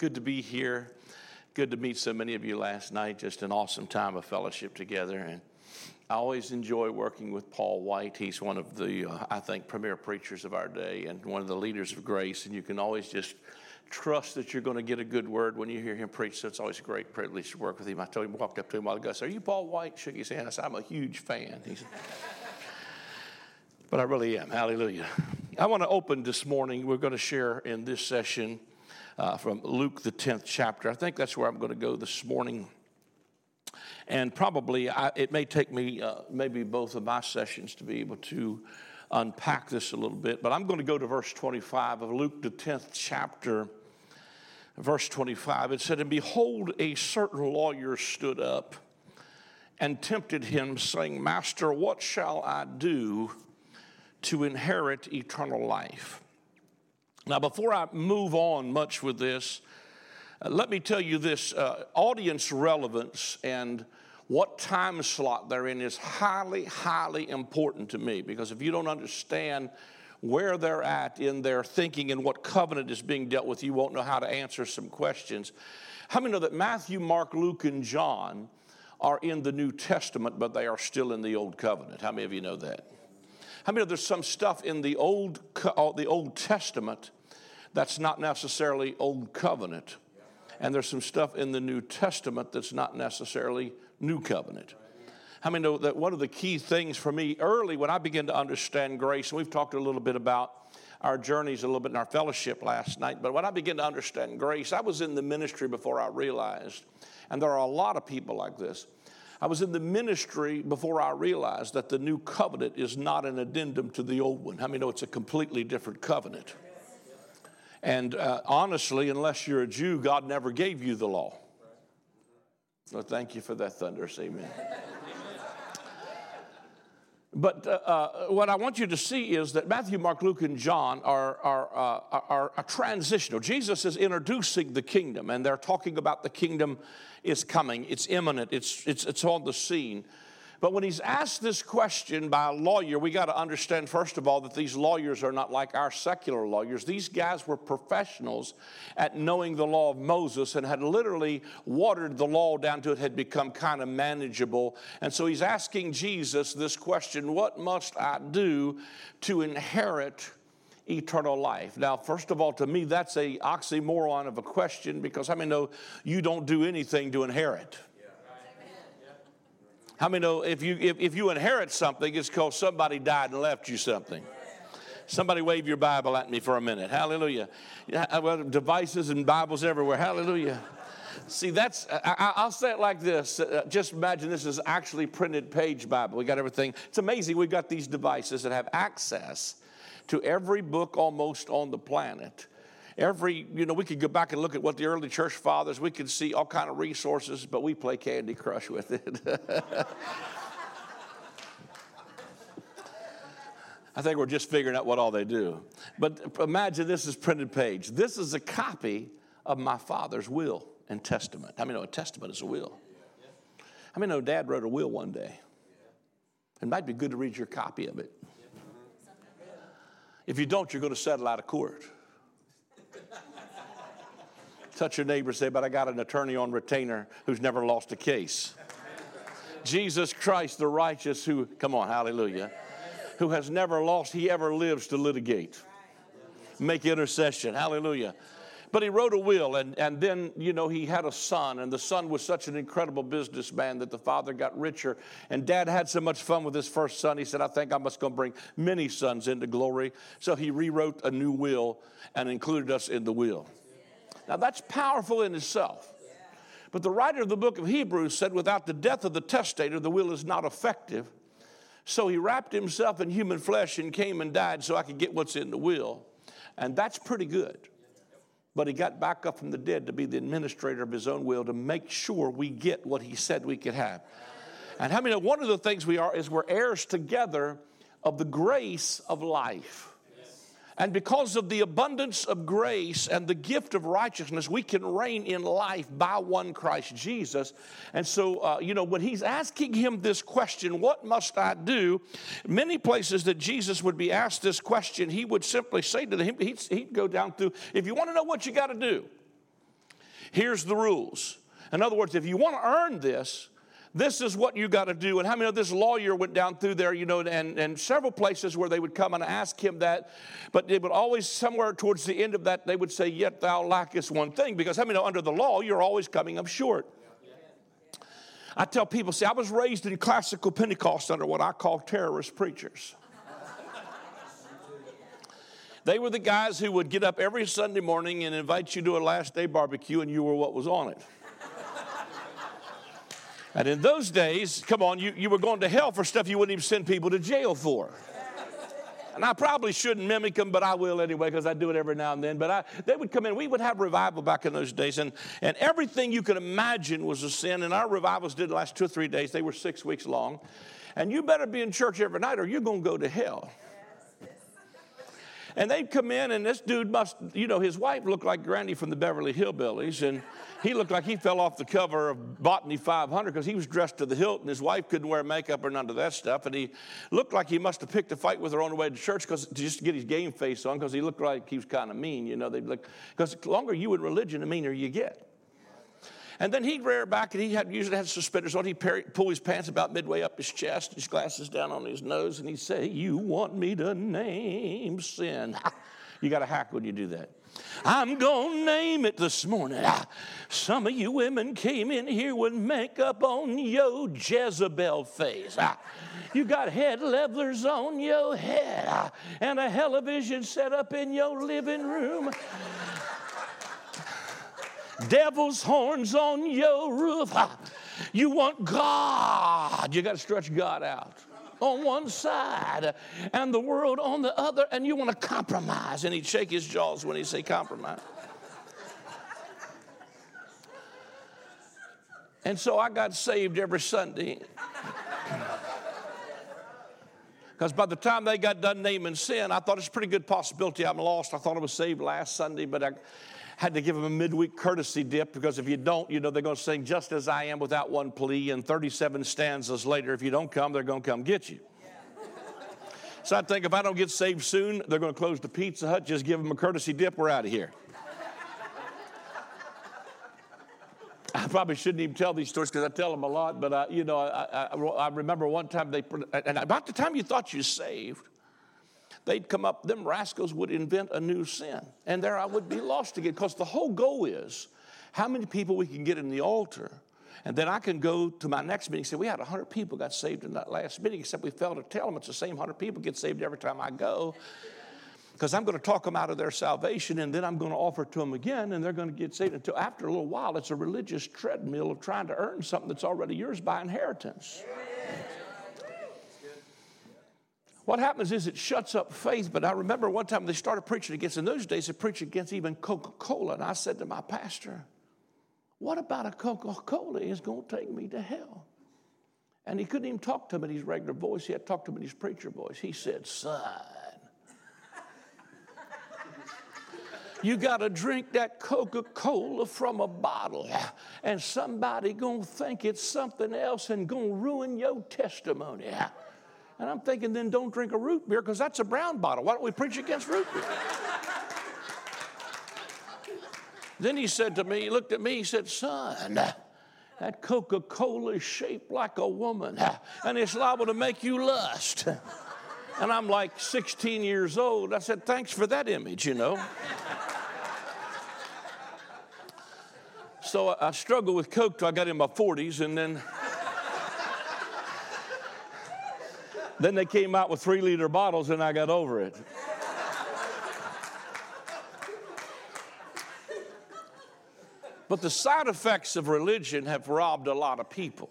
Good to be here. Good to meet so many of you last night. Just an awesome time of fellowship together. And I always enjoy working with Paul White. He's one of the, uh, I think, premier preachers of our day and one of the leaders of grace. And you can always just trust that you're going to get a good word when you hear him preach. So it's always a great privilege to work with him. I told him, walked up to him while ago, I said, Are you Paul White? Shook his hand. I said, I'm a huge fan. He said, But I really am. Hallelujah. I want to open this morning. We're going to share in this session uh, from Luke, the 10th chapter. I think that's where I'm going to go this morning. And probably I, it may take me uh, maybe both of my sessions to be able to unpack this a little bit, but I'm going to go to verse 25 of Luke, the 10th chapter verse 25, it said, And behold, a certain lawyer stood up and tempted him, saying, Master, what shall I do to inherit eternal life? Now, before I move on much with this, uh, let me tell you this uh, audience relevance and what time slot they're in is highly, highly important to me because if you don't understand where they're at in their thinking and what covenant is being dealt with, you won't know how to answer some questions. How many know that Matthew, Mark, Luke, and John are in the New Testament, but they are still in the Old Covenant? How many of you know that? How many know there's some stuff in the Old, uh, the Old Testament that's not necessarily Old Covenant? And there's some stuff in the New Testament that's not necessarily New Covenant. How many know that one of the key things for me early when I began to understand grace, and we've talked a little bit about our journeys a little bit in our fellowship last night, but when I began to understand grace, I was in the ministry before I realized, and there are a lot of people like this. I was in the ministry before I realized that the new covenant is not an addendum to the old one. How many know it's a completely different covenant? And uh, honestly, unless you're a Jew, God never gave you the law. So thank you for that thunderous amen. But uh, uh, what I want you to see is that Matthew, Mark, Luke, and John are, are, uh, are, are transitional. Jesus is introducing the kingdom, and they're talking about the kingdom is coming, it's imminent, it's, it's, it's on the scene. But when he's asked this question by a lawyer, we got to understand, first of all, that these lawyers are not like our secular lawyers. These guys were professionals at knowing the law of Moses and had literally watered the law down to it had become kind of manageable. And so he's asking Jesus this question What must I do to inherit? eternal life. Now, first of all, to me, that's a oxymoron of a question because I many know you don't do anything to inherit? How many know if you, if, if you inherit something, it's because somebody died and left you something? Somebody wave your Bible at me for a minute. Hallelujah. Well, devices and Bibles everywhere. Hallelujah. See, that's, I, will say it like this. Uh, just imagine this is actually printed page Bible. We got everything. It's amazing. We've got these devices that have access to every book almost on the planet every, you know, we could go back and look at what the early church fathers, we could see all kind of resources, but we play Candy Crush with it. I think we're just figuring out what all they do. But imagine this is printed page. This is a copy of my father's will and testament. I mean, know a testament is a will? I mean, no, dad wrote a will one day? It might be good to read your copy of it. If you don't, you're going to settle out of court. Touch your neighbor, say, but I got an attorney on retainer who's never lost a case. Jesus Christ, the righteous, who, come on, hallelujah, who has never lost, he ever lives to litigate, make intercession, hallelujah. But he wrote a will, and, and then, you know, he had a son, and the son was such an incredible businessman that the father got richer. And dad had so much fun with his first son, he said, I think I must go bring many sons into glory. So he rewrote a new will and included us in the will. Now, that's powerful in itself. But the writer of the book of Hebrews said, without the death of the testator, the will is not effective. So he wrapped himself in human flesh and came and died so I could get what's in the will. And that's pretty good. But he got back up from the dead to be the administrator of his own will to make sure we get what he said we could have. And how many know one of the things we are is we're heirs together of the grace of life. And because of the abundance of grace and the gift of righteousness, we can reign in life by one Christ Jesus. And so, uh, you know, when he's asking him this question, what must I do? Many places that Jesus would be asked this question, he would simply say to him, he'd, he'd go down through, if you want to know what you got to do, Here's the rules. In other words, if you want to earn this, this is what you got to do. And how many of this lawyer went down through there, you know, and, and several places where they would come and ask him that, but they would always, somewhere towards the end of that, they would say, Yet thou lackest one thing. Because how many know under the law, you're always coming up short. I tell people, see, I was raised in classical Pentecost under what I call terrorist preachers. They were the guys who would get up every Sunday morning and invite you to a last day barbecue, and you were what was on it. And in those days, come on, you, you were going to hell for stuff you wouldn't even send people to jail for. And I probably shouldn't mimic them, but I will anyway because I do it every now and then. But I, they would come in. We would have revival back in those days, and, and everything you could imagine was a sin. And our revivals did last two or three days. They were six weeks long. And you better be in church every night or you're going to go to hell. And they'd come in, and this dude must, you know, his wife looked like Granny from the Beverly Hillbillies, and he looked like he fell off the cover of Botany 500 because he was dressed to the hilt, and his wife couldn't wear makeup or none of that stuff. And he looked like he must have picked a fight with her on the way to church because just to get his game face on because he looked like he was kind of mean, you know. They'd look because the longer you in religion, the meaner you get. And then he'd rear back and he had, usually had suspenders on. He'd pull his pants about midway up his chest, his glasses down on his nose, and he'd say, You want me to name sin? you got a hack when you do that. I'm going to name it this morning. Some of you women came in here with makeup on your Jezebel face. You got head levelers on your head and a television set up in your living room devil's horns on your roof. You want God. You got to stretch God out on one side and the world on the other, and you want to compromise. And he'd shake his jaws when he say compromise. And so I got saved every Sunday. Because by the time they got done naming sin, I thought it's a pretty good possibility I'm lost. I thought I was saved last Sunday, but I, had to give them a midweek courtesy dip because if you don't, you know, they're going to sing just as I am without one plea. And 37 stanzas later, if you don't come, they're going to come get you. So I think if I don't get saved soon, they're going to close the Pizza Hut, just give them a courtesy dip, we're out of here. I probably shouldn't even tell these stories because I tell them a lot, but uh, you know, I, I, I, remember one time they, and about the time you thought you saved, they'd come up, them rascals would invent a new sin. And there I would be lost again because the whole goal is how many people we can get in the altar. And then I can go to my next meeting and say, We had 100 people got saved in that last meeting, except we failed to tell them it's the same 100 people get saved every time I go. Because I'm going to talk them out of their salvation and then I'm going to offer to them again and they're going to get saved until after a little while it's a religious treadmill of trying to earn something that's already yours by inheritance. What happens is it shuts up faith. But I remember one time they started preaching against, in those days, they preached against even Coca Cola. And I said to my pastor, What about a Coca Cola is going to take me to hell? And he couldn't even talk to him in his regular voice. He had to talk to him in his preacher voice. He said, Son, you got to drink that coca-cola from a bottle and somebody going to think it's something else and going to ruin your testimony and I'm thinking, then don't drink a root beer because that's a brown bottle. Why don't we preach against root beer? then he said to me, he looked at me, he said, Son, that Coca Cola is shaped like a woman and it's liable to make you lust. And I'm like 16 years old. I said, Thanks for that image, you know. So I struggled with Coke till I got in my 40s and then. Then they came out with three liter bottles and I got over it. But the side effects of religion have robbed a lot of people.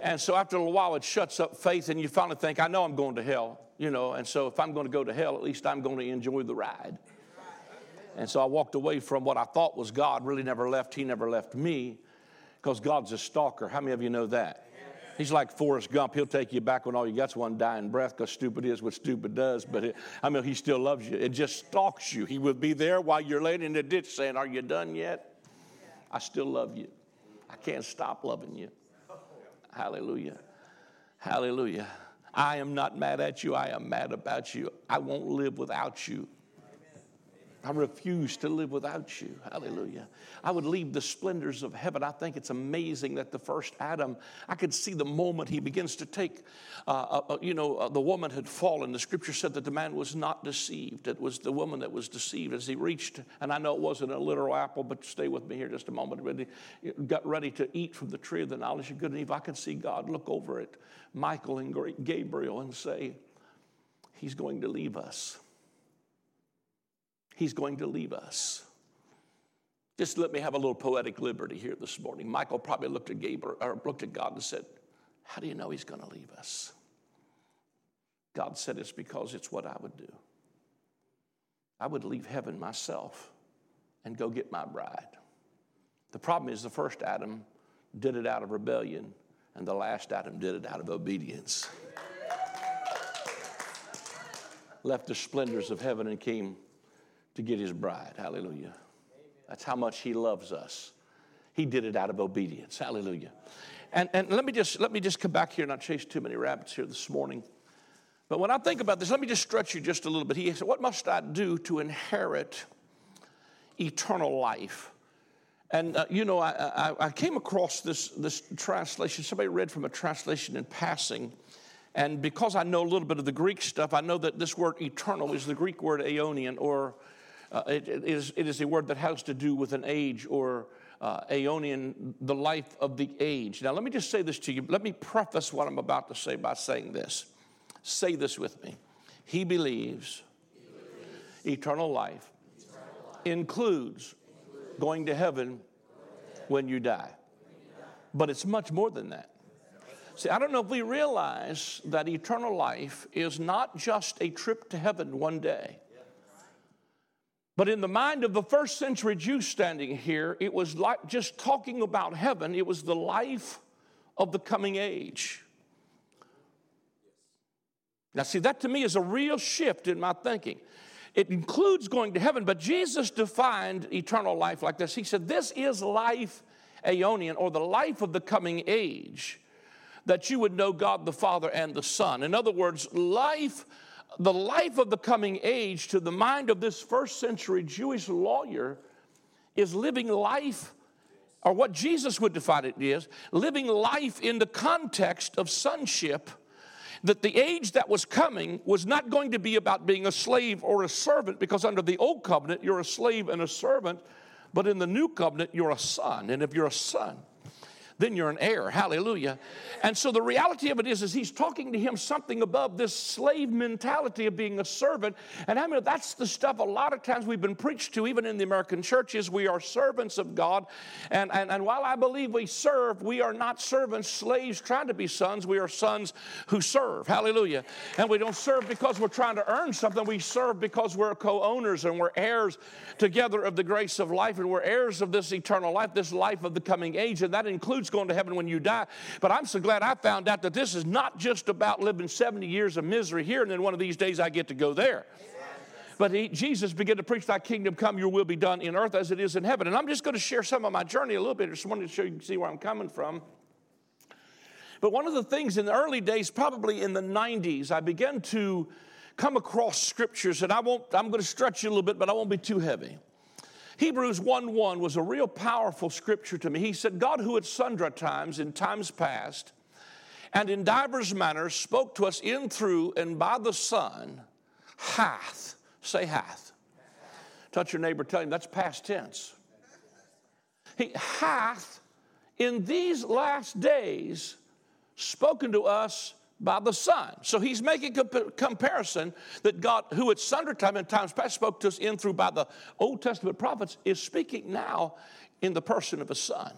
And so after a while, it shuts up faith, and you finally think, I know I'm going to hell, you know, and so if I'm going to go to hell, at least I'm going to enjoy the ride. And so I walked away from what I thought was God, really never left, He never left me, because God's a stalker. How many of you know that? He's like Forrest Gump. He'll take you back when all you got's one dying breath because stupid is what stupid does. But it, I mean, he still loves you. It just stalks you. He will be there while you're laying in the ditch saying, Are you done yet? I still love you. I can't stop loving you. Hallelujah. Hallelujah. I am not mad at you. I am mad about you. I won't live without you. I refuse to live without you. Hallelujah. I would leave the splendors of heaven. I think it's amazing that the first Adam, I could see the moment he begins to take, uh, uh, uh you know, uh, the woman had fallen. The scripture said that the man was not deceived. It was the woman that was deceived as he reached, and I know it wasn't a literal apple, but stay with me here just a moment. Ready, got ready to eat from the tree of the knowledge of good and evil. I could see God look over at Michael and Gabriel and say, He's going to leave us he's going to leave us. Just let me have a little poetic liberty here this morning. Michael probably looked at Gabriel or looked at God and said, How do you know he's going to leave us? God said it's because it's what I would do. I would leave heaven myself and go get my bride. The problem is the first Adam did it out of rebellion, and the last Adam did it out of obedience. Left the splendors of heaven and came to get his bride. Hallelujah. That's how much he loves us. He did it out of obedience. Hallelujah. And, and let, me just, let me just come back here and not chase too many rabbits here this morning. But when I think about this, let me just stretch you just a little bit. He said, What must I do to inherit eternal life? And uh, you know, I, I, I, came across this, this translation. Somebody read from a translation in passing. And because I know a little bit of the Greek stuff, I know that this word eternal is the Greek word aeonian or uh, it, it, is, it is a word that has to do with an age or uh, aeonian, the life of the age. Now, let me just say this to you. Let me preface what I'm about to say by saying this. Say this with me. He believes, he believes. Eternal, life eternal life includes, includes going to heaven when you die. But it's much more than that. See, I don't know if we realize that eternal life is not just a trip to heaven one day. But in the mind of the first century Jew standing here, it was like just talking about heaven, it was the life of the coming age. Now, see, that to me is a real shift in my thinking. It includes going to heaven, but Jesus defined eternal life like this. He said, This is life aeonian, or the life of the coming age, that you would know God the Father and the Son. In other words, life the life of the coming age to the mind of this first century Jewish lawyer is living life, or what Jesus would define it is, living life in the context of sonship. That the age that was coming was not going to be about being a slave or a servant, because under the old covenant, you're a slave and a servant, but in the new covenant, you're a son. And if you're a son, then you're an heir. Hallelujah. And so the reality of it is, is he's talking to him something above this slave mentality of being a servant. And I mean, that's the stuff a lot of times we've been preached to, even in the American churches. We are servants of God. And, and, and while I believe we serve, we are not servants, slaves trying to be sons. We are sons who serve. Hallelujah. And we don't serve because we're trying to earn something. We serve because we're co owners and we're heirs together of the grace of life. And we're heirs of this eternal life, this life of the coming age. And that includes going to heaven when you die. But I'm so glad I found out that this is not just about living 70 years of misery here and then one of these days I get to go there. But he, Jesus began to preach, Thy kingdom come, your will be done in earth as it is in heaven. And I'm just going to share some of my journey a little bit. Just wanted to show you see where I'm coming from. But one of the things in the early days, probably in the 90s, I began to come across scriptures, and I won't, I'm going to stretch you a little bit, but I won't be too heavy. Hebrews 1 1 was a real powerful scripture to me. He said, God, who at sundry times in times past and in divers manners spoke to us in, through, and by the Son, hath, say hath. Touch your neighbor, tell him that's past tense. He hath in these last days spoken to us by the Son. So he's making a comparison that God, who at sundry time and times past spoke to us in through by the Old Testament prophets, is speaking now in the person of a Son.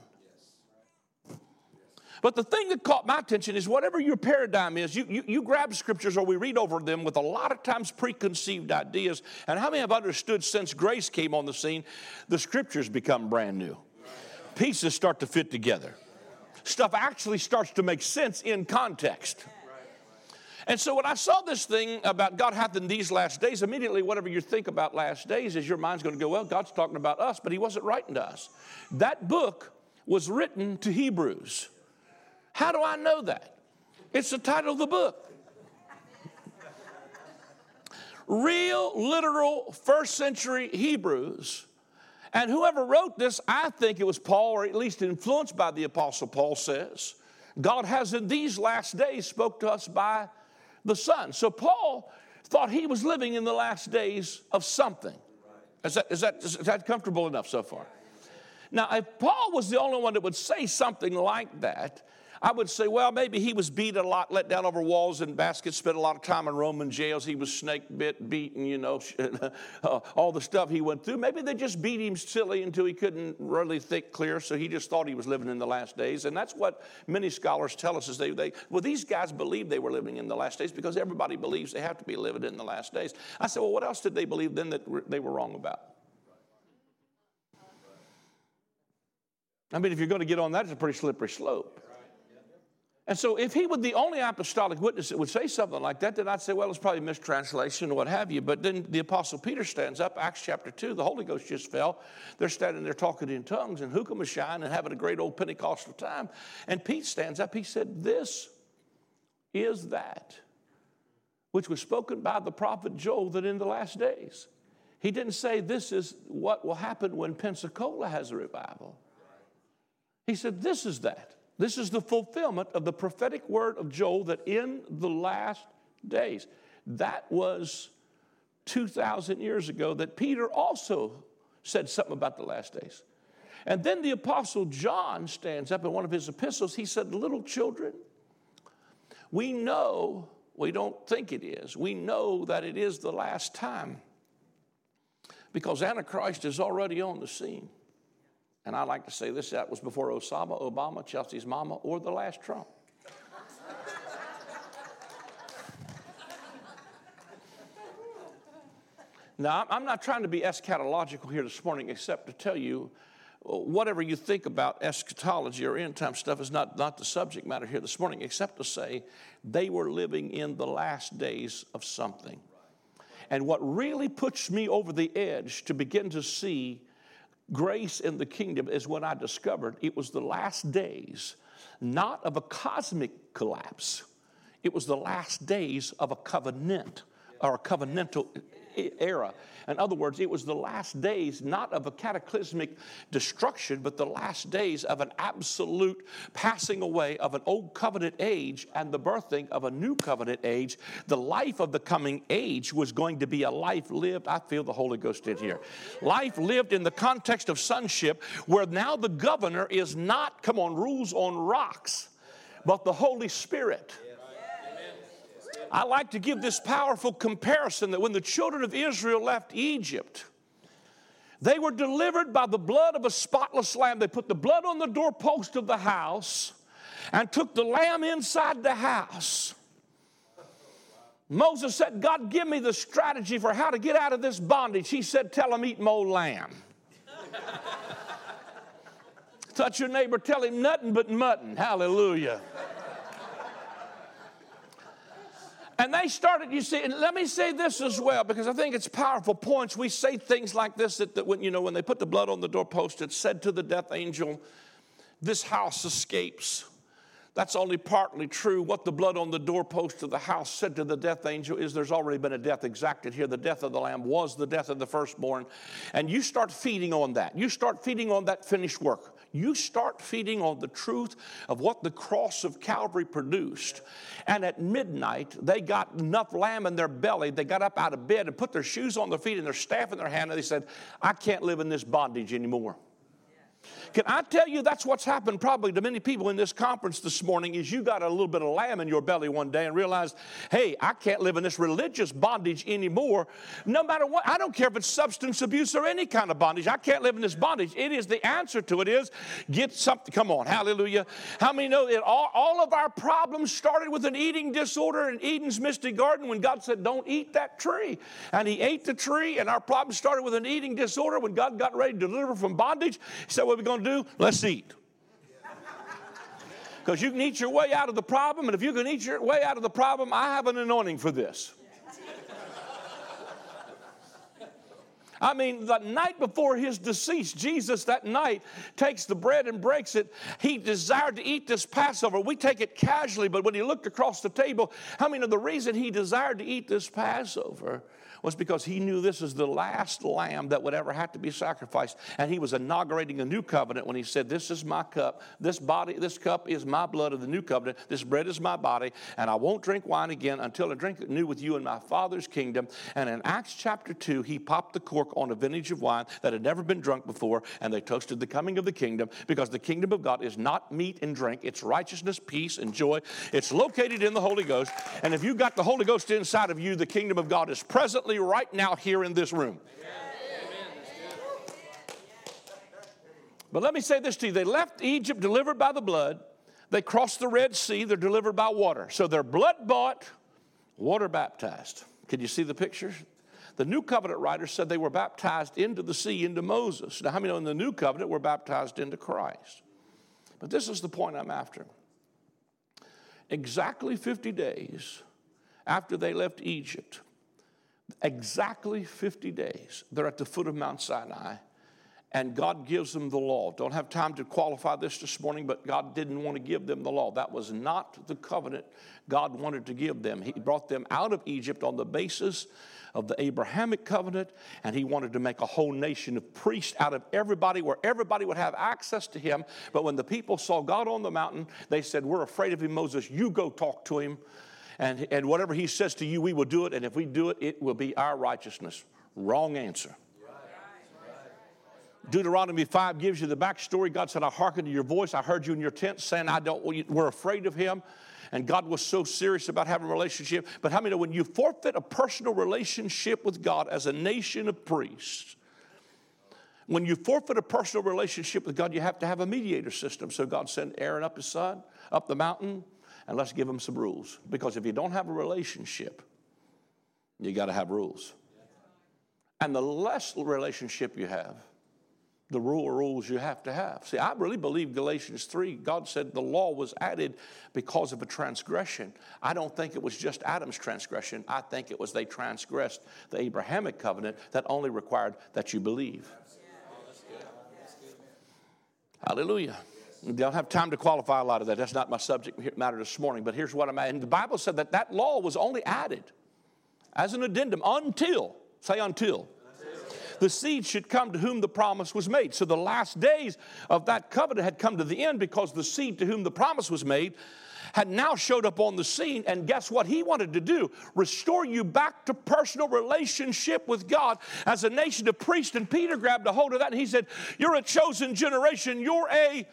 But the thing that caught my attention is whatever your paradigm is, you, you, you, grab scriptures or we read over them with a lot of times preconceived ideas. And how many have understood since grace came on the scene, the scriptures become brand new? Pieces start to fit together. Stuff actually starts to make sense in context. And so when I saw this thing about God hath in these last days, immediately whatever you think about last days is your mind's going to go, well, God's talking about us, but he wasn't writing to us. That book was written to Hebrews. How do I know that? It's the title of the book. real, literal first century Hebrews. And whoever wrote this, I think it was Paul, or at least influenced by the Apostle Paul, says, God has in these last days spoke to us by the Son. So Paul thought he was living in the last days of something. Is that, is that, is that comfortable enough so far? Now, if Paul was the only one that would say something like that, I would say, well, maybe he was beat a lot, let down over walls and baskets, spent a lot of time in Roman jails. He was snake bit, beaten, you know, uh, all the stuff he went through. Maybe they just beat him silly until he couldn't really think clear, so he just thought he was living in the last days. And that's what many scholars tell us is they, they well, these guys believed they were living in the last days because everybody believes they have to be living in the last days. I said, well, what else did they believe then that they were wrong about? I mean, if you're going to get on that, it's a pretty slippery slope. And so, if he were the only apostolic witness that would say something like that, then I'd say, well, it's probably mistranslation or what have you. But then the Apostle Peter stands up, Acts chapter 2, the Holy Ghost just fell. They're standing there talking in tongues and hookah shine and having a great old Pentecostal time. And Pete stands up, he said, This is that which was spoken by the prophet Joel that in the last days. He didn't say, This is what will happen when Pensacola has a revival. He said, This is that. This is the fulfillment of the prophetic word of Joel that in the last days, that was 2,000 years ago, that Peter also said something about the last days. And then the Apostle John stands up in one of his epistles. He said, Little children, we know, we don't think it is, we know that it is the last time because Antichrist is already on the scene. And I like to say this that was before Osama, Obama, Chelsea's mama, or the last Trump. now, I'm not trying to be eschatological here this morning, except to tell you uh, whatever you think about eschatology or end time stuff is not, not the subject matter here this morning, except to say they were living in the last days of something. And what really puts me over the edge to begin to see grace in the kingdom is when I discovered. It was the last days, not of a cosmic collapse, it was the last days of a covenant or a covenantal era. In other words, it was the last days not of a cataclysmic destruction, but the last days of an absolute passing away of an old covenant age and the birthing of a new covenant age. The life of the coming age was going to be a life lived, I feel the Holy Ghost in here. Life lived in the context of sonship, where now the governor is not, come on, rules on rocks, but the Holy Spirit. I like to give this powerful comparison that when the children of Israel left Egypt, they were delivered by the blood of a spotless lamb. They put the blood on the doorpost of the house and took the lamb inside the house. Moses said, God, give me the strategy for how to get out of this bondage. He said, Tell him, eat more lamb. Touch your neighbor, tell him nothing but mutton. Hallelujah. And they started, you see, and let me say this as well, because I think it's powerful points. We say things like this that, that when, you know, when they put the blood on the doorpost, it said to the death angel, This house escapes. That's only partly true. What the blood on the doorpost of the house said to the death angel is there's already been a death exacted here. The death of the lamb was the death of the firstborn. And you start feeding on that. You start feeding on that finished work you start feeding on the truth of what the cross of Calvary produced. And at midnight, they got enough lamb in their belly. They got up out of bed and put their shoes on their feet and their staff in their hand, and they said, I can't live in this bondage anymore. Can I tell you that's what's happened probably to many people in this conference this morning is you got a little bit of lamb in your belly one day and realized, hey, I can't live in this religious bondage anymore. No matter what, I don't care if it's substance abuse or any kind of bondage. I can't live in this bondage. It is the answer to it is get something. Come on, hallelujah. How many know that all, all of our problems started with an eating disorder in Eden's misty garden when God said, don't eat that tree. And he ate the tree, and our problem started with an eating disorder when God got ready to deliver from bondage. He said, what are we going to do? Let's eat. Because you can eat your way out of the problem, and if you can eat your way out of the problem, I have an anointing for this. I mean, the night before his decease, Jesus that night takes the bread and breaks it. He desired to eat this Passover. We take it casually, but when he looked across the table, how I many of the reason he desired to eat this Passover was because he knew this is the last lamb that would ever have to be sacrificed. And he was inaugurating a new covenant when he said, This is my cup. This body, this cup is my blood of the new covenant. This bread is my body. And I won't drink wine again until I drink it new with you in my Father's kingdom. And in Acts chapter 2, he popped the cork on a vintage of wine that had never been drunk before. And they toasted the coming of the kingdom because the kingdom of God is not meat and drink, it's righteousness, peace, and joy. It's located in the Holy Ghost. And if you've got the Holy Ghost inside of you, the kingdom of God is presently right now here in this room. But let me say this to you they left Egypt delivered by the blood. They crossed the Red Sea, they're delivered by water. So they're blood bought, water baptized. Can you see the picture? The New Covenant writers said they were baptized into the sea, into Moses. Now, how many know in the New Covenant we're baptized into Christ? But this is the point I'm after. Exactly 50 days after they left Egypt, exactly 50 days, they're at the foot of Mount Sinai and God gives them the law. Don't have time to qualify this this morning, but God didn't want to give them the law. That was not the covenant God wanted to give them. He brought them out of Egypt on the basis of the Abrahamic covenant, and He wanted to make a whole nation of priests out of everybody where everybody would have access to Him. But when the people saw God on the mountain, they said, We're afraid of Him, Moses. You go talk to Him. And, and whatever He says to you, we will do it. And if we do it, it will be our righteousness. Wrong answer. Deuteronomy 5 gives you the backstory. God said, I hearkened to your voice. I heard you in your tent saying, I don't, we're afraid of him. And God was so serious about having a relationship. But how many know when you forfeit a personal relationship with God as a nation of priests, when you forfeit a personal relationship with God, you have to have a mediator system. So God sent Aaron up his son, up the mountain, and let's give them some rules. Because if you don't have a relationship, you got to have rules. And the less relationship you have, the rule rules you have to have. See, I really believe Galatians 3, God said the law was added because of a transgression. I don't think it was just Adam's transgression. I think it was they transgressed the Abrahamic covenant that only required that you believe. Hallelujah. Don't have time to qualify a lot of that. That's not my subject matter this morning. But here's what I'm at. And the Bible said that that law was only added as an addendum until, say until, the seed should come to whom the promise was made. So the last days of that covenant had come to the end because the seed to whom the promise was made had now showed up on the scene. And guess what he wanted to do? Restore you back to personal relationship with God as a nation of priests. And Peter grabbed a hold of that and he said, You're a chosen generation, you're a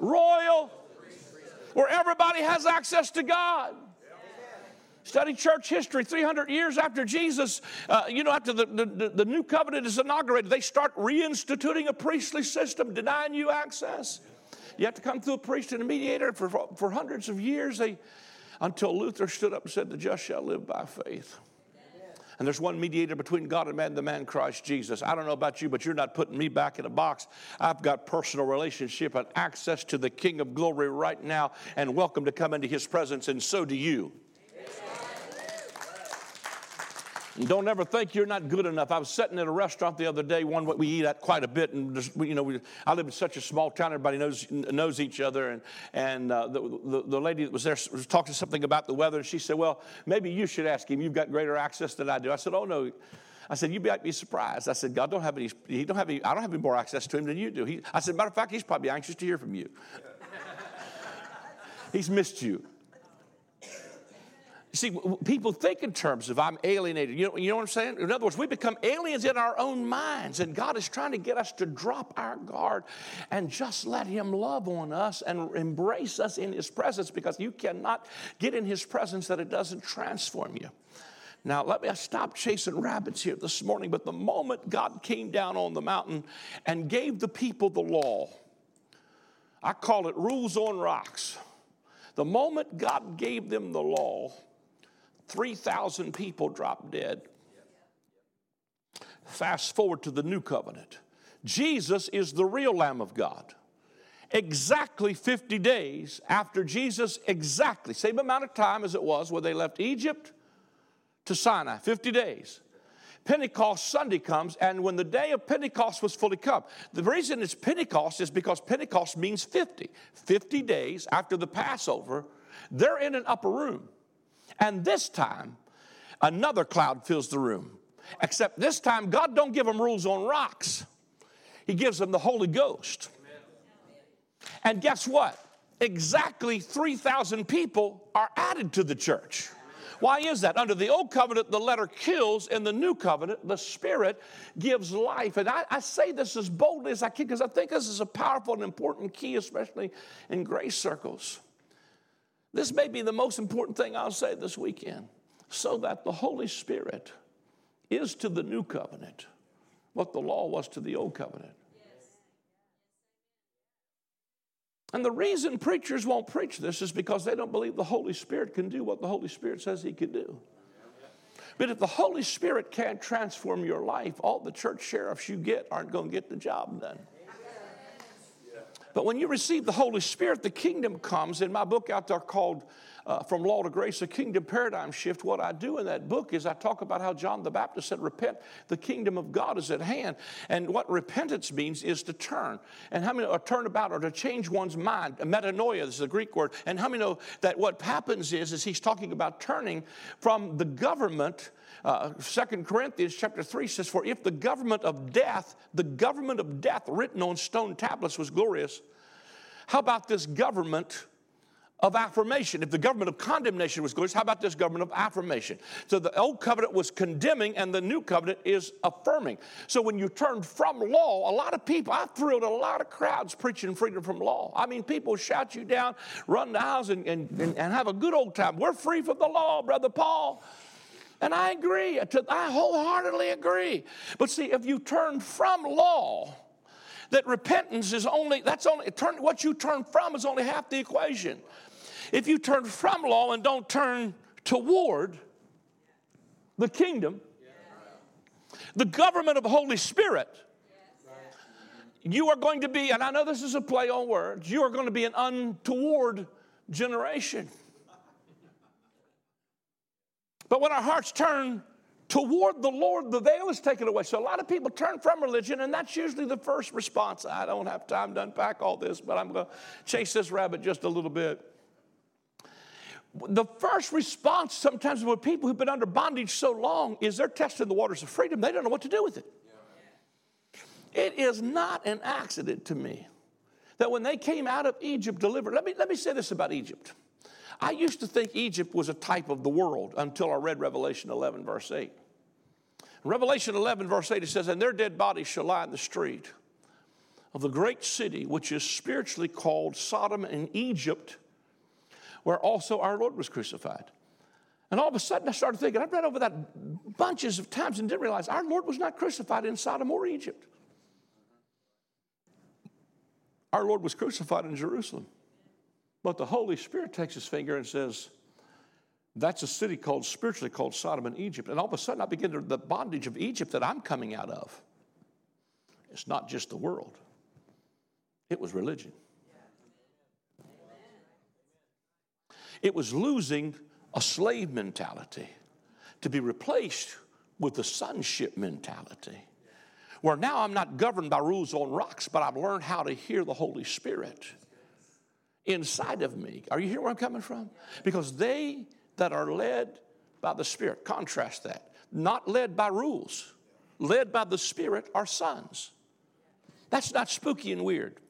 royal, where everybody has access to God. Study church history 300 years after Jesus, uh, you know, after the, the, the new covenant is inaugurated, they start reinstituting a priestly system, denying you access. You have to come through a priest and a mediator for, for hundreds of years. They, until Luther stood up and said, The just shall live by faith. And there's one mediator between God and man, the man Christ Jesus. I don't know about you, but you're not putting me back in a box. I've got personal relationship and access to the King of glory right now, and welcome to come into his presence, and so do you. And don't ever think you're not good enough. I was sitting at a restaurant the other day, one we eat at quite a bit, and just, you know, we, I live in such a small town, everybody knows knows each other. And and uh, the, the, the lady that was there was talking something about the weather, and she said, "Well, maybe you should ask him. You've got greater access than I do." I said, "Oh no." I said, you might be surprised. I said, God don't have any, he don't have any, I don't have any more access to him than you do. He, I said, matter of fact, he's probably anxious to hear from you. he's missed you. See, people think in terms of I'm alienated. You know, you know what I'm saying? In other words, we become aliens in our own minds, and God is trying to get us to drop our guard and just let Him love on us and embrace us in His presence because you cannot get in His presence that it doesn't transform you. Now, let me stop chasing rabbits here this morning, but the moment God came down on the mountain and gave the people the law, I call it rules on rocks. The moment God gave them the law, 3,000 people dropped dead. Fast forward to the new covenant. Jesus is the real Lamb of God. Exactly 50 days after Jesus, exactly same amount of time as it was where they left Egypt to Sinai, 50 days. Pentecost Sunday comes, and when the day of Pentecost was fully come, the reason it's Pentecost is because Pentecost means 50. 50 days after the Passover, they're in an upper room. And this time, another cloud fills the room. Except this time, God don't give them rules on rocks. He gives them the Holy Ghost. And guess what? Exactly 3,000 people are added to the church. Why is that? Under the old covenant, the letter kills. In the new covenant, the spirit gives life. And I, I say this as boldly as I can because I think this is a powerful and important key, especially in grace circles. This may be the most important thing I'll say this weekend. So that the Holy Spirit is to the new covenant what the law was to the old covenant. And the reason preachers won't preach this is because they don't believe the Holy Spirit can do what the Holy Spirit says He can do. But if the Holy Spirit can't transform your life, all the church sheriffs you get aren't going to get the job done. But when you receive the Holy Spirit, the kingdom comes. In my book out there called uh, From Law to Grace, a Kingdom Paradigm Shift, what I do in that book is I talk about how John the Baptist said, Repent, the kingdom of God is at hand. And what repentance means is to turn. And how many know, turn about or to change one's mind? Metanoia is the Greek word. And how many know that what happens is, is he's talking about turning from the government. Uh, Corinthians chapter 3 says, For if the government of death, the government of death written on stone tablets was glorious, how about this government of affirmation. If the government of condemnation was glorious, how about this government of affirmation? So the old covenant was condemning and the new covenant is affirming. So when you turn from law, a lot of people, I thrilled a lot of crowds preaching freedom from law. I mean, people shout you down, run the house, and, and, and have a good old time. We're free from the law, Brother Paul. And I agree, I wholeheartedly agree. But see, if you turn from law, that repentance is only, that's only, turn, what you turn from is only half the equation. If you turn from law and don't turn toward the kingdom, the government of Holy Spirit, you are going to be, and I know this is a play on words, you are going to be an untoward generation. But when our hearts turn toward the Lord, the veil is taken away. So a lot of people turn from religion, and that's usually the first response. I don't have time to unpack all this, but I'm going to chase this rabbit just a little bit the first response sometimes with people who've been under bondage so long is they're testing the waters of freedom. They don't know what to do with it. It is not an accident to me that when they came out of Egypt delivered, let me, let me say this about Egypt. I used to think Egypt was a type of the world until I read Revelation 11, verse 8. Revelation 11, verse 8, it says, And their dead bodies shall lie in the street of the great city, which is spiritually called Sodom and Egypt where also our Lord was crucified. And all of a sudden, I started thinking, I've read over that bunches of times and didn't realize our Lord was not crucified in Sodom or Egypt. Our Lord was crucified in Jerusalem. But the Holy Spirit takes his finger and says, That's a city called spiritually called Sodom and Egypt. And all of a sudden, I begin to the bondage of Egypt that I'm coming out of. It's not just the world, it was religion. It was losing a slave mentality to be replaced with the sonship mentality. Where now I'm not governed by rules on rocks, but I've learned how to hear the Holy Spirit inside of me. Are you hearing where I'm coming from? Because they that are led by the Spirit, contrast that, not led by rules, led by the Spirit are sons. That's not spooky and weird.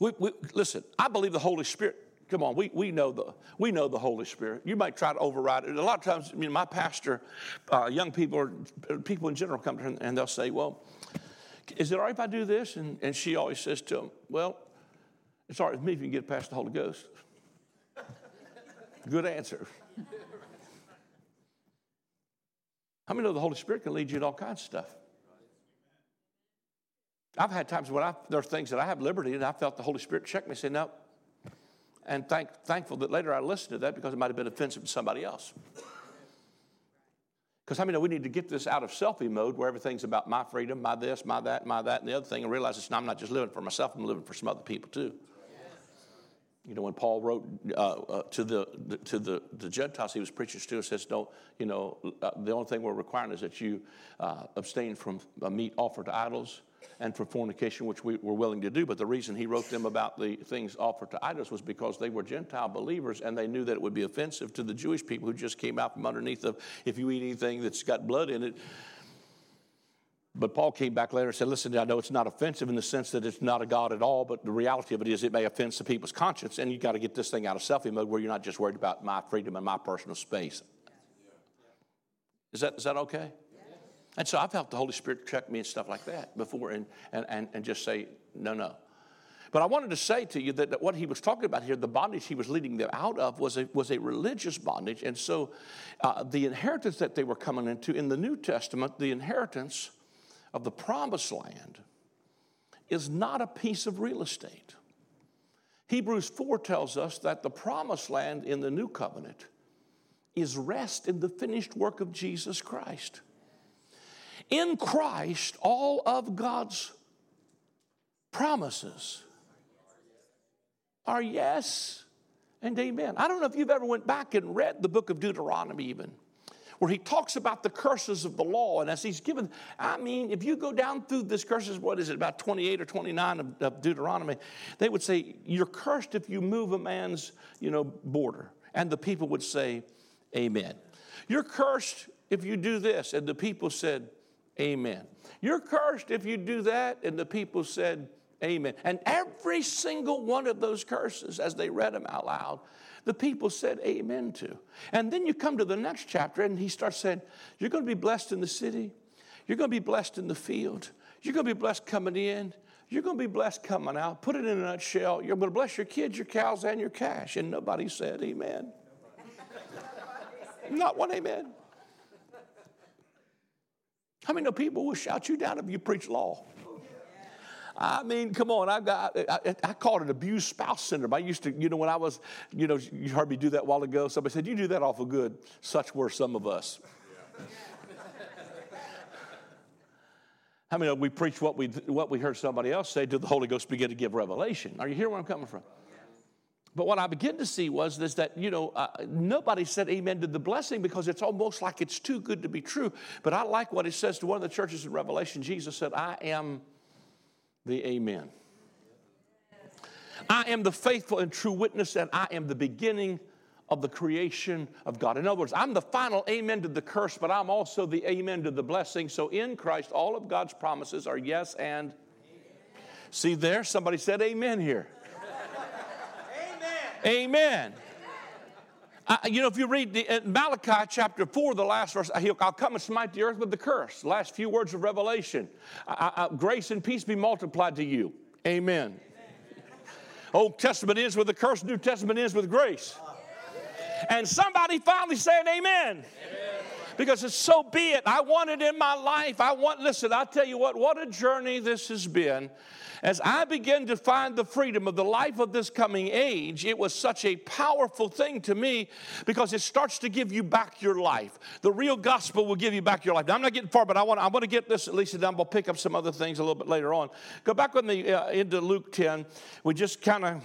We, we, listen, I believe the Holy Spirit. Come on, we, we, know the, we know the Holy Spirit. You might try to override it. A lot of times, I mean, my pastor, uh, young people, or people in general come to her and they'll say, Well, is it all right if I do this? And, and she always says to them, Well, it's all right with me if you can get past the Holy Ghost. Good answer. How many know the Holy Spirit can lead you to all kinds of stuff? I've had times when I, there are things that I have liberty and I felt the Holy Spirit check me, say, no. And thank, thankful that later I listened to that because it might have been offensive to somebody else. Because I know we need to get this out of selfie mode where everything's about my freedom, my this, my that, my that, and the other thing, and realize it's, I'm not just living for myself, I'm living for some other people too. You know, when Paul wrote uh, uh, to, the, the, to the, the Gentiles he was preaching to, it says, don't, you know, uh, the only thing we're requiring is that you uh, abstain from meat offered to idols and for fornication, which we were willing to do. But the reason he wrote them about the things offered to idols was because they were Gentile believers and they knew that it would be offensive to the Jewish people who just came out from underneath of if you eat anything that's got blood in it. But Paul came back later and said, Listen, I know it's not offensive in the sense that it's not a God at all, but the reality of it is it may offend some people's conscience, and you've got to get this thing out of selfie mode where you're not just worried about my freedom and my personal space. Is that, is that okay? And so I felt the Holy Spirit check me and stuff like that before and, and, and, and just say, no, no. But I wanted to say to you that, that, what he was talking about here, the bondage he was leading them out of, was a, was a religious bondage. And so uh, the inheritance that they were coming into in the New Testament, the inheritance of the promised land, is not a piece of real estate. Hebrews 4 tells us that the promised land in the new covenant is rest in the finished work of Jesus Christ. In Christ, all of God's promises are yes and amen. I don't know if you've ever went back and read the book of Deuteronomy even where he talks about the curses of the law. And as he's given, I mean, if you go down through this curses, what is it, about 28 or 29 of, of, Deuteronomy, they would say, You're cursed if you move a man's, you know, border. And the people would say, Amen. You're cursed if you do this. And the people said, Amen. You're cursed if you do that. And the people said, Amen. And every single one of those curses, as they read them out loud, the people said amen to. And then you come to the next chapter and he starts saying, You're going to be blessed in the city. You're going to be blessed in the field. You're going to be blessed coming in. You're going to be blessed coming out. Put it in a nutshell. You're going to bless your kids, your cows, and your cash. And nobody said amen. Not one amen. How many know people will shout you down if you preach law? I mean, come on, I got, I, I called it abused spouse syndrome. I used to, you know, when I was, you know, you heard me do that a while ago. Somebody said, You do that awful good. Such were some of us. How many of we preach what we, what we heard somebody else say? Did the Holy Ghost begin to give revelation? Are you hearing where I'm coming from? But what I began to see was this that, you know, uh, nobody said amen to the blessing because it's almost like it's too good to be true. But I like what it says to one of the churches in Revelation. Jesus said, I am the amen. I am the faithful and true witness, and I am the beginning of the creation of God. In other words, I'm the final amen to the curse, but I'm also the amen to the blessing. So in Christ, all of God's promises are yes and amen. See there, somebody said amen here. Amen. You know, if you read the, Malachi chapter 4, the last verse, I'll come and smite the earth with the curse. Last few words of Revelation. grace and peace be multiplied to you. Amen. Amen. Old Testament ends with the curse, New Testament ends with grace. And somebody finally said, Amen. amen. Because it's so be it. I want it in my life. I want, listen, i tell you what, what a journey this has been as I began to find the freedom of the life of this coming age, it was such a powerful thing to me because it starts to give you back your life. The real gospel will give you back your life. Now, I'm not getting far, but I want, I want to get this at least done. We'll pick up some other things a little bit later on. Go back with me uh, into Luke 10. We just kind of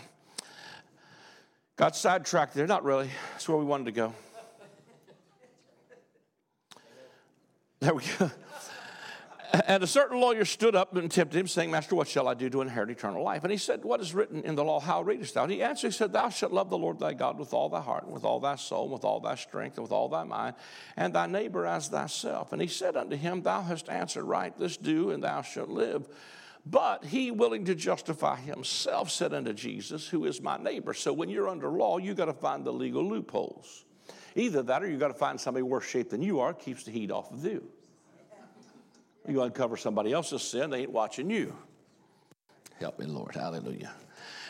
got sidetracked there. Not really. That's where we wanted to go. There we go. And a certain lawyer stood up and tempted him, saying, Master, what shall I do to inherit eternal life? And he said, What is written in the law? How readest thou? And he answered, He said, Thou shalt love the Lord thy God with all thy heart, and with all thy soul, and with all thy strength, and with all thy mind, and thy neighbor as thyself. And he said unto him, Thou hast answered right, this do, and thou shalt live. But he, willing to justify himself, said unto Jesus, Who is my neighbor? So when you're under law, you got to find the legal loopholes. Either that or you've got to find somebody worse shape than you are, keeps the heat off of you. You uncover somebody else's sin, they ain't watching you. Help me, Lord. Hallelujah.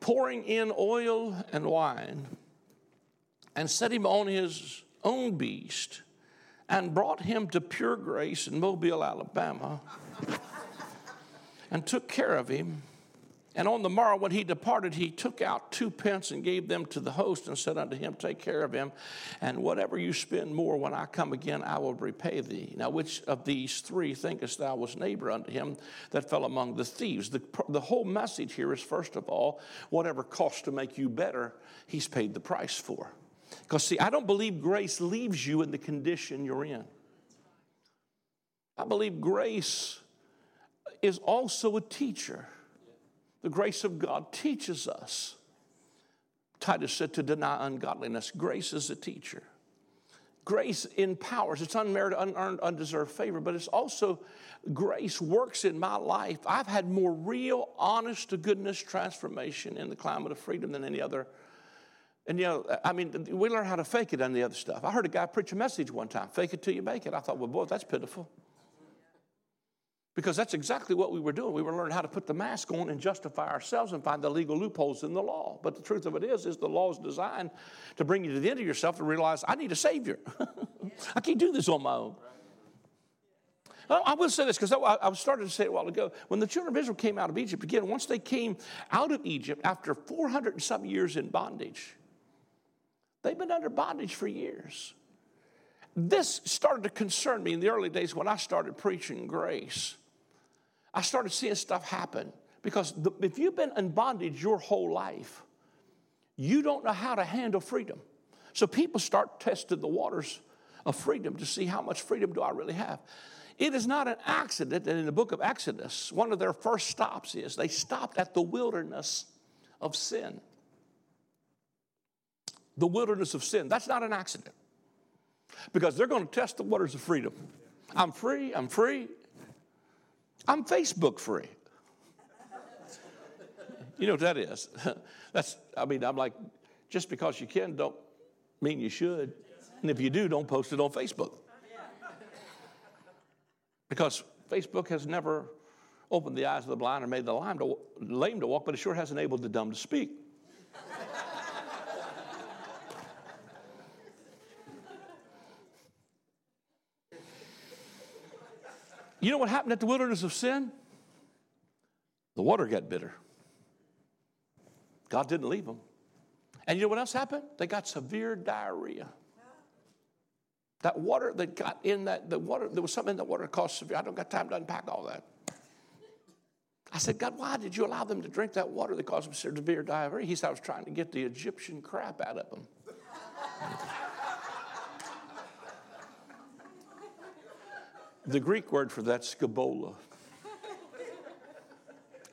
pouring in oil and wine, and set him on his own beast, and brought him to Pure Grace in Mobile, Alabama, and took care of him And on the morrow, when he departed, he took out two pence and gave them to the host and said unto him, Take care of him, and whatever you spend more when I come again, I will repay thee. Now, which of these three thinkest thou was neighbor unto him that fell among the thieves? The, the whole message here is first of all, whatever cost to make you better, he's paid the price for. Because, see, I don't believe grace leaves you in the condition you're in. I believe grace is also a teacher. The grace of God teaches us. Titus said to deny ungodliness. Grace is a teacher. Grace empowers. It's unmerited, unearned, undeserved favor, but it's also grace works in my life. I've had more real, honest to goodness transformation in the climate of freedom than any other. And you know, I mean, we learn how to fake it on the other stuff. I heard a guy preach a message one time fake it till you make it. I thought, well, boy, that's pitiful. Because that's exactly what we were doing. We were learning how to put the mask on and justify ourselves and find the legal loopholes in the law. But the truth of it is, is the law is designed to bring you to the end of yourself and realize I need a savior. I can't do this on my own. I will say this because I, started to say it a while ago. When the children of Israel came out of Egypt, again, once they came out of Egypt after 400 and some years in bondage, they've been under bondage for years. This started to concern me in the early days when I started preaching grace. I started seeing stuff happen because the, if you've been in bondage your whole life, you don't know how to handle freedom. So people start testing the waters of freedom to see how much freedom do I really have. It is not an accident that in the book of Exodus, one of their first stops is they stopped at the wilderness of sin. The wilderness of sin. That's not an accident because they're going to test the waters of freedom. I'm free, I'm free, I'm Facebook free. You know what that is? That's, I mean, I'm like, just because you can don't mean you should. And if you do, don't post it on Facebook. Because Facebook has never opened the eyes of the blind or made the lame to, lame to walk, but it sure has enabled the dumb to speak. You know what happened at the wilderness of sin? The water got bitter. God didn't leave them. And you know what else happened? They got severe diarrhea. That water that got in that, the water, there was something in the water that caused severe. I don't got time to unpack all that. I said, God, why did you allow them to drink that water that caused them severe diarrhea? He said, I was trying to get the Egyptian crap out of them. The Greek word for that scabola.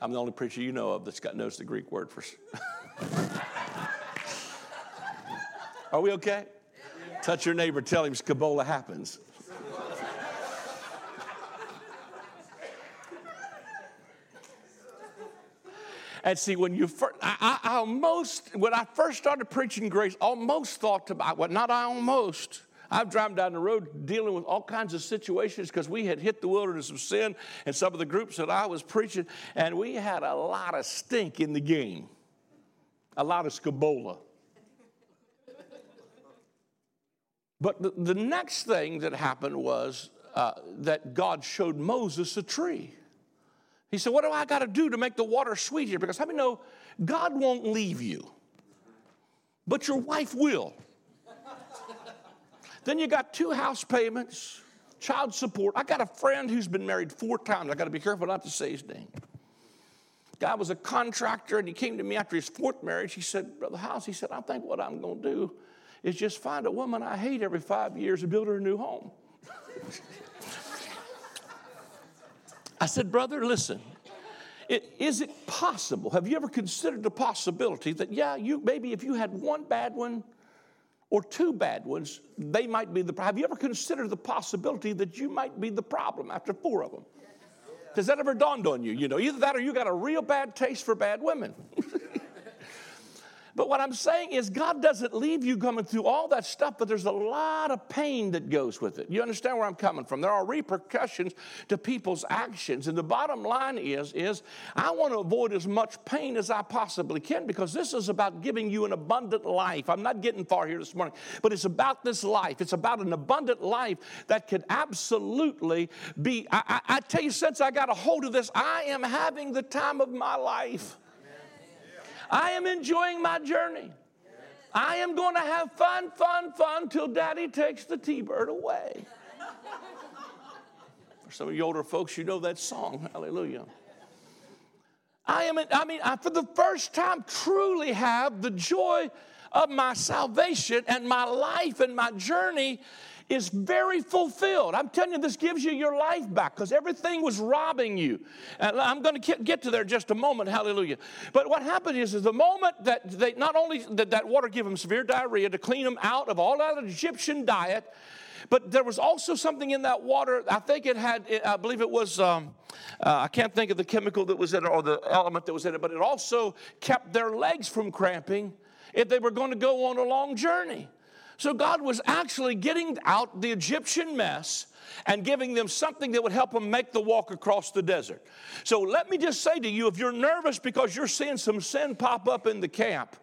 I'm the only preacher you know of that's got knows the Greek word for. Are we okay? Touch your neighbor, tell him scabola happens. And see, when you first, I, I, almost, when I first started preaching grace, almost thought about, well, not I almost, I've driven down the road dealing with all kinds of situations because we had hit the wilderness of sin and some of the groups that I was preaching, and we had a lot of stink in the game, a lot of scabola. But the, the next thing that happened was uh, that God showed Moses a tree. He said, What do I got to do to make the water sweet here? Because how many know God won't leave you, but your wife will. Then you got two house payments, child support. I got a friend who's been married four times. I got to be careful not to say his name. Guy was a contractor, and he came to me after his fourth marriage. He said, Brother House, he said, I think what I'm going to do is just find a woman I hate every five years and build her a new home. I said, Brother, listen. It, is it possible? Have you ever considered the possibility that, yeah, you maybe if you had one bad one, or two bad ones, they might be the problem. Have you ever considered the possibility that you might be the problem after four of them? Has that ever dawned on you? You know, either that or you got a real bad taste for bad women. But what I'm saying is, God doesn't leave you coming through all that stuff, but there's a lot of pain that goes with it. You understand where I'm coming from? There are repercussions to people's actions. And the bottom line is, is I want to avoid as much pain as I possibly can because this is about giving you an abundant life. I'm not getting far here this morning, but it's about this life. It's about an abundant life that could absolutely be. I, I, I tell you, since I got a hold of this, I am having the time of my life. I am enjoying my journey. I am going to have fun, fun, fun till daddy takes the T Bird away. For some of you older folks, you know that song. Hallelujah. I am, I mean, I, for the first time, truly have the joy of my salvation and my life and my journey is very fulfilled. I'm telling you, this gives you your life back because everything was robbing you. And I'm going to get to there just a moment, hallelujah. But what happened is, is the moment that they not only did that water give them severe diarrhea to clean them out of all that Egyptian diet, but there was also something in that water. I think it had, I believe it was, um, uh, I can't think of the chemical that was in it or the element that was in it, but it also kept their legs from cramping if they were going to go on a long journey. So God was actually getting out the Egyptian mess and giving them something that would help them make the walk across the desert. So let me just say to you if you're nervous because you're seeing some sin pop up in the camp,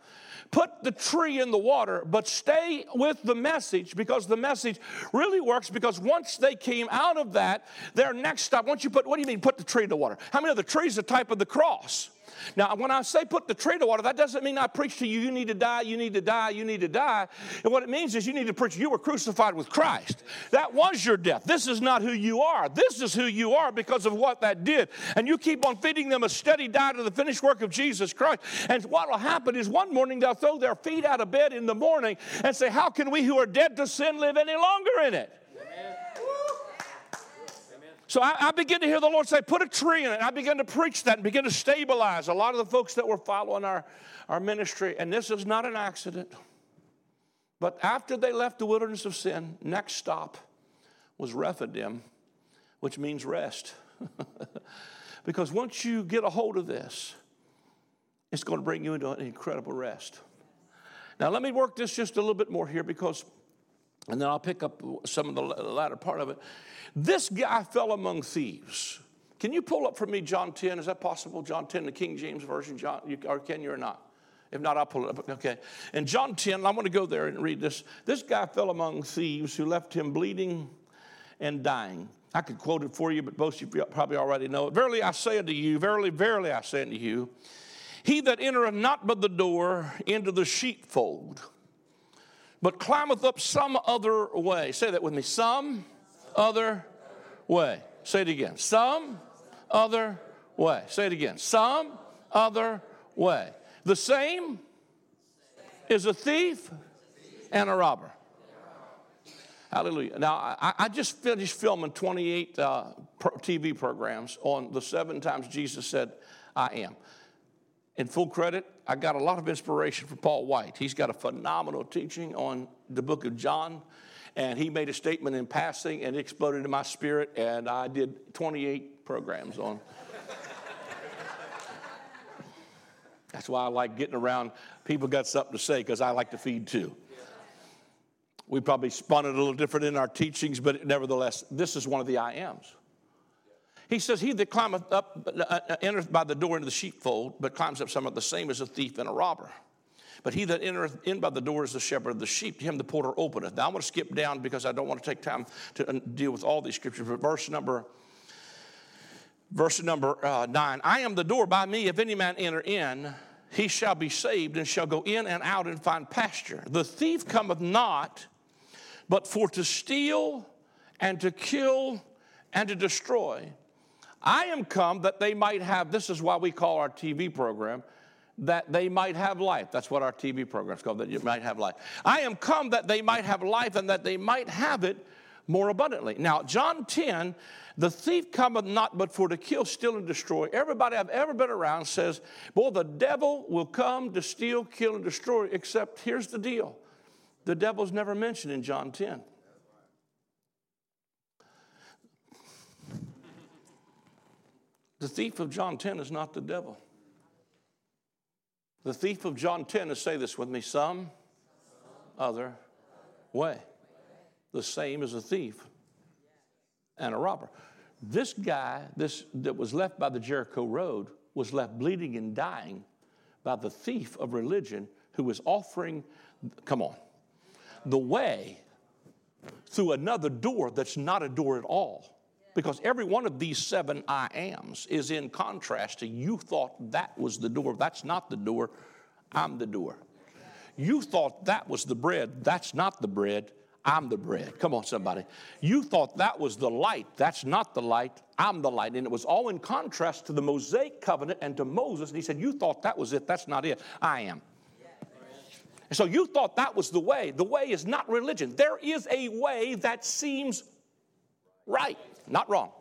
put the tree in the water, but stay with the message because the message really works because once they came out of that, their next stop, once you put, what do you mean put the tree in the water? How many of the trees the type of the cross? Now, when I say put the tree to water, that doesn't mean I preach to you, you need to die, you need to die, you need to die. And what it means is you need to preach, you were crucified with Christ. That was your death. This is not who you are. This is who you are because of what that did. And you keep on feeding them a steady diet of the finished work of Jesus Christ. And what will happen is one morning they'll throw their feet out of bed in the morning and say, How can we who are dead to sin live any longer in it? So I, I to hear the Lord say, put a tree in it. I began to preach that and begin to stabilize a lot of the folks that were following our, our ministry. And this is not an accident. But after they left the wilderness of sin, next stop was Rephidim, which means rest. because once you get a hold of this, it's going to bring you into an incredible rest. Now, let me work this just a little bit more here because, and then I'll pick up some of the latter part of it. This guy fell among thieves. Can you pull up for me John 10? Is that possible? John 10, the King James Version, John, or can you or not? If not, I'll pull it up. Okay. In John 10, I'm going to go there and read this. This guy fell among thieves who left him bleeding and dying. I could quote it for you, but most of you probably already know it. Verily I say unto you, verily, verily I say unto you, he that entereth not by the door into the sheepfold, but climbeth up some other way. Say that with me. Some other way. Say it again. Some other way. Say it again. Some other way. The same is a thief and a robber. Hallelujah. Now, I, I just finished filming 28 uh, TV programs on the seven times Jesus said, I am. In full credit, I got a lot of inspiration from Paul White. He's got a phenomenal teaching on the book of John and he made a statement in passing and it exploded in my spirit and i did 28 programs on. That's why i like getting around. People got something to say because i like to feed too. We probably spun it a little different in our teachings but nevertheless this is one of the i ams he says, He that climbeth up, uh, uh entereth by the door into the sheepfold, but climbs up somewhat the same as a thief and a robber. But he that entereth in by the door is the shepherd of the sheep. To him the porter openeth. Now I'm going to skip down because I don't want to take time to uh, deal with all these scriptures. But verse number, verse number uh, nine. I am the door by me. If any man enter in, he shall be saved and shall go in and out and find pasture. The thief cometh not, but for to steal and to kill and to destroy. I am come that they might have, this is why we call our TV program, that they might have life. That's what our TV program is called, that you might have life. I am come that they might have life and that they might have it more abundantly. Now, John 10, the thief cometh not but for to kill, steal, and destroy. Everybody I've ever been around says, Boy, the devil will come to steal, kill, and destroy, except here's the deal the devil's never mentioned in John 10. The thief of John 10 is not the devil. The thief of John 10 is say this with me some other way. The same as a thief and a robber. This guy, this that was left by the Jericho road, was left bleeding and dying by the thief of religion who was offering, come on, the way through another door that's not a door at all. Because every one of these seven I ams is in contrast to you thought that was the door. That's not the door. I'm the door. You thought that was the bread. That's not the bread. I'm the bread. Come on, somebody. You thought that was the light. That's not the light. I'm the light. And it was all in contrast to the Mosaic covenant and to Moses. And he said, You thought that was it. That's not it. I am. And so you thought that was the way. The way is not religion. There is a way that seems right, not wrong.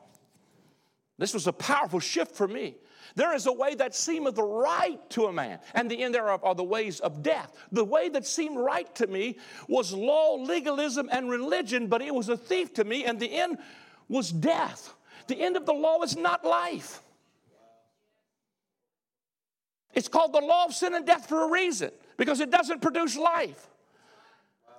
This was a powerful shift for me. There is a way that seemeth right to a man, and the end thereof are the ways of death. The way that seemed right to me was law, legalism, and religion, but it was a thief to me, and the end was death. The end of the law is not life. It's called the law of sin and death for a reason, because it doesn't produce life.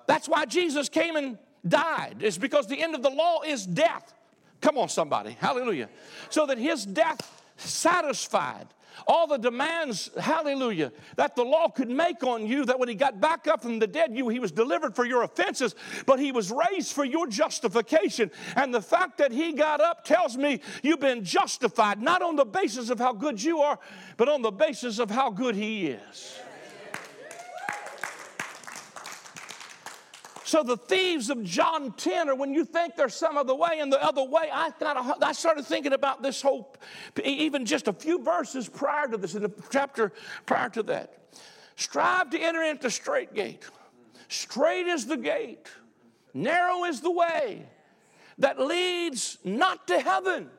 That's why Jesus came and died, is because the end of the law is death. Come on, somebody. Hallelujah. So that his death satisfied all the demands, hallelujah, that the law could make on you, that when he got back up from the dead, you he was delivered for your offenses, but he was raised for your justification. And the fact that he got up tells me you've been justified, not on the basis of how good you are, but on the basis of how good he is. So the thieves of John 10 are when you think there's some other way and the other way. I kind of I started thinking about this whole, even just a few verses prior to this, in the chapter prior to that. Strive to enter into straight gate. Straight is the gate, narrow is the way that leads not to heaven,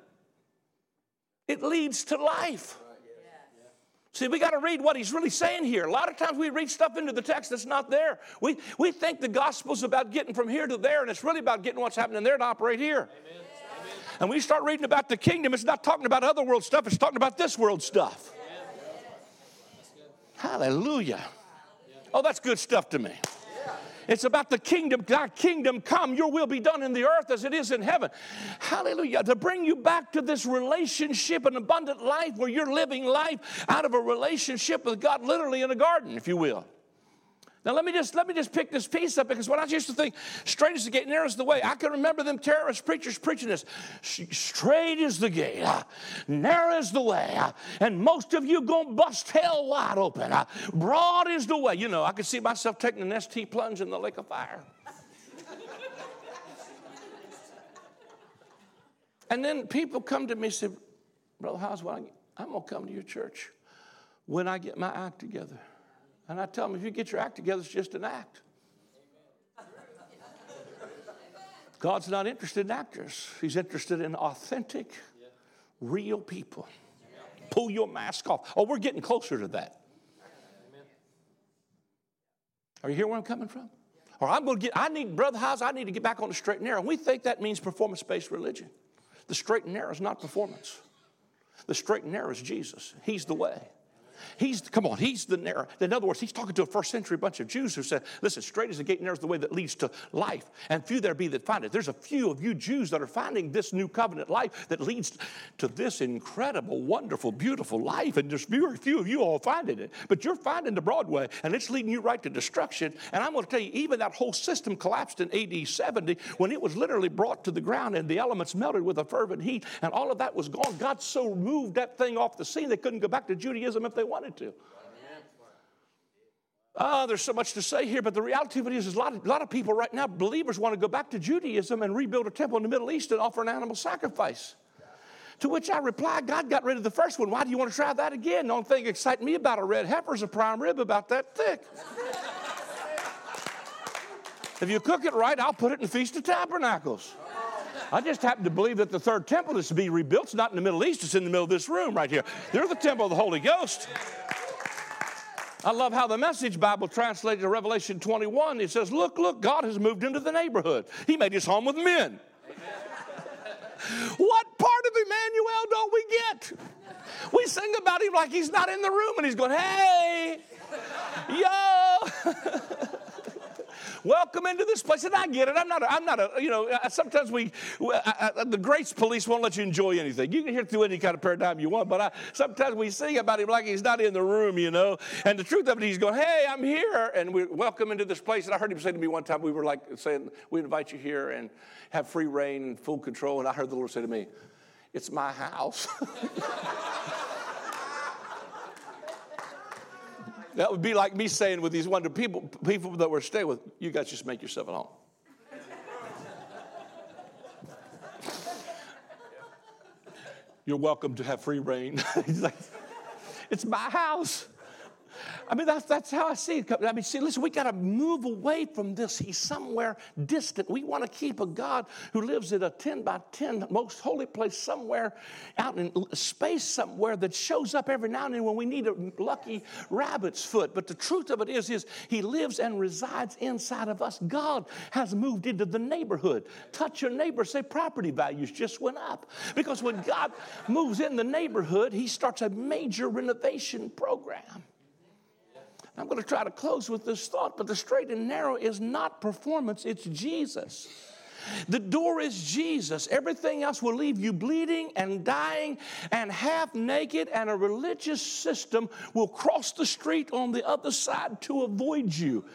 it leads to life. See, we got to read what he's really saying here. A lot of times we read stuff into the text that's not there. We, we think the gospel's about getting from here to there, and it's really about getting what's happening there to operate here. Amen. And we start reading about the kingdom, it's not talking about other world stuff, it's talking about this world stuff. Hallelujah. Oh, that's good stuff to me. It's about the kingdom. God, kingdom come, your will be done in the earth as it is in heaven. Hallelujah. To bring you back to this relationship, an abundant life where you're living life out of a relationship with God, literally in a garden, if you will. Now let me just let me just pick this piece up because when I used to think straight is the gate, narrow is the way. I can remember them terrorist preachers preaching this. Straight is the gate, narrow is the way, and most of you gonna bust hell wide open. Broad is the way. You know, I could see myself taking an ST plunge in the lake of fire. and then people come to me and say, Brother Howes, I'm gonna come to your church when I get my act together. And I tell them, if you get your act together, it's just an act. God's not interested in actors, He's interested in authentic, real people. Pull your mask off. Oh, we're getting closer to that. Are you hearing where I'm coming from? Or I'm going to get, I need, Brother Howes, I need to get back on the straight and narrow. We think that means performance based religion. The straight and narrow is not performance, the straight and narrow is Jesus. He's the way. He's, come on, he's the narrow. In other words, he's talking to a first century bunch of Jews who said, listen, straight is the gate, narrow is the way that leads to life, and few there be that find it. There's a few of you Jews that are finding this new covenant life that leads to this incredible, wonderful, beautiful life, and there's very few of you all finding it. But you're finding the broad way, and it's leading you right to destruction. And I'm going to tell you, even that whole system collapsed in AD 70 when it was literally brought to the ground and the elements melted with a fervent heat, and all of that was gone. God so moved that thing off the scene they couldn't go back to Judaism if they wanted to. Oh, there's so much to say here, but the reality of it is, is a, lot of, a lot of people right now, believers, want to go back to Judaism and rebuild a temple in the Middle East and offer an animal sacrifice. To which I reply, God got rid of the first one. Why do you want to try that again? The only thing exciting me about a red heifer is a prime rib about that thick. if you cook it right, I'll put it in Feast of Tabernacles. I just happen to believe that the third temple is to be rebuilt. It's not in the Middle East, it's in the middle of this room right here. They're the temple of the Holy Ghost. I love how the Message Bible translated to Revelation 21. It says, Look, look, God has moved into the neighborhood. He made his home with men. what part of Emmanuel don't we get? We sing about him like he's not in the room and he's going, Hey, yo. welcome into this place. And I get it. I'm not, a, I'm not a, you know, sometimes we, I, I, the grace police won't let you enjoy anything. You can hear through any kind of paradigm you want, but I, sometimes we sing about him like he's not in the room, you know. And the truth of it, he's going, hey, I'm here. And we welcome into this place. And I heard him say to me one time, we were like saying, we invite you here and have free rein and full control. And I heard the Lord say to me, it's my house. that would be like me saying with these wonderful people, people that we're staying with, you guys just make yourself at home. You're welcome to have free rein. It's my house. I mean, that's, that's how I see it. I mean, see, listen, we got to move away from this. He's somewhere distant. We want to keep a God who lives in a 10 by 10 most holy place somewhere out in space somewhere that shows up every now and then when we need a lucky rabbit's foot. But the truth of it is, is he lives and resides inside of us. God has moved into the neighborhood. Touch your neighbor, say property values just went up. Because when God moves in the neighborhood, he starts a major renovation program. I'm going to try to close with this thought, but the straight and narrow is not performance, it's Jesus. The door is Jesus. Everything else will leave you bleeding and dying and half naked, and a religious system will cross the street on the other side to avoid you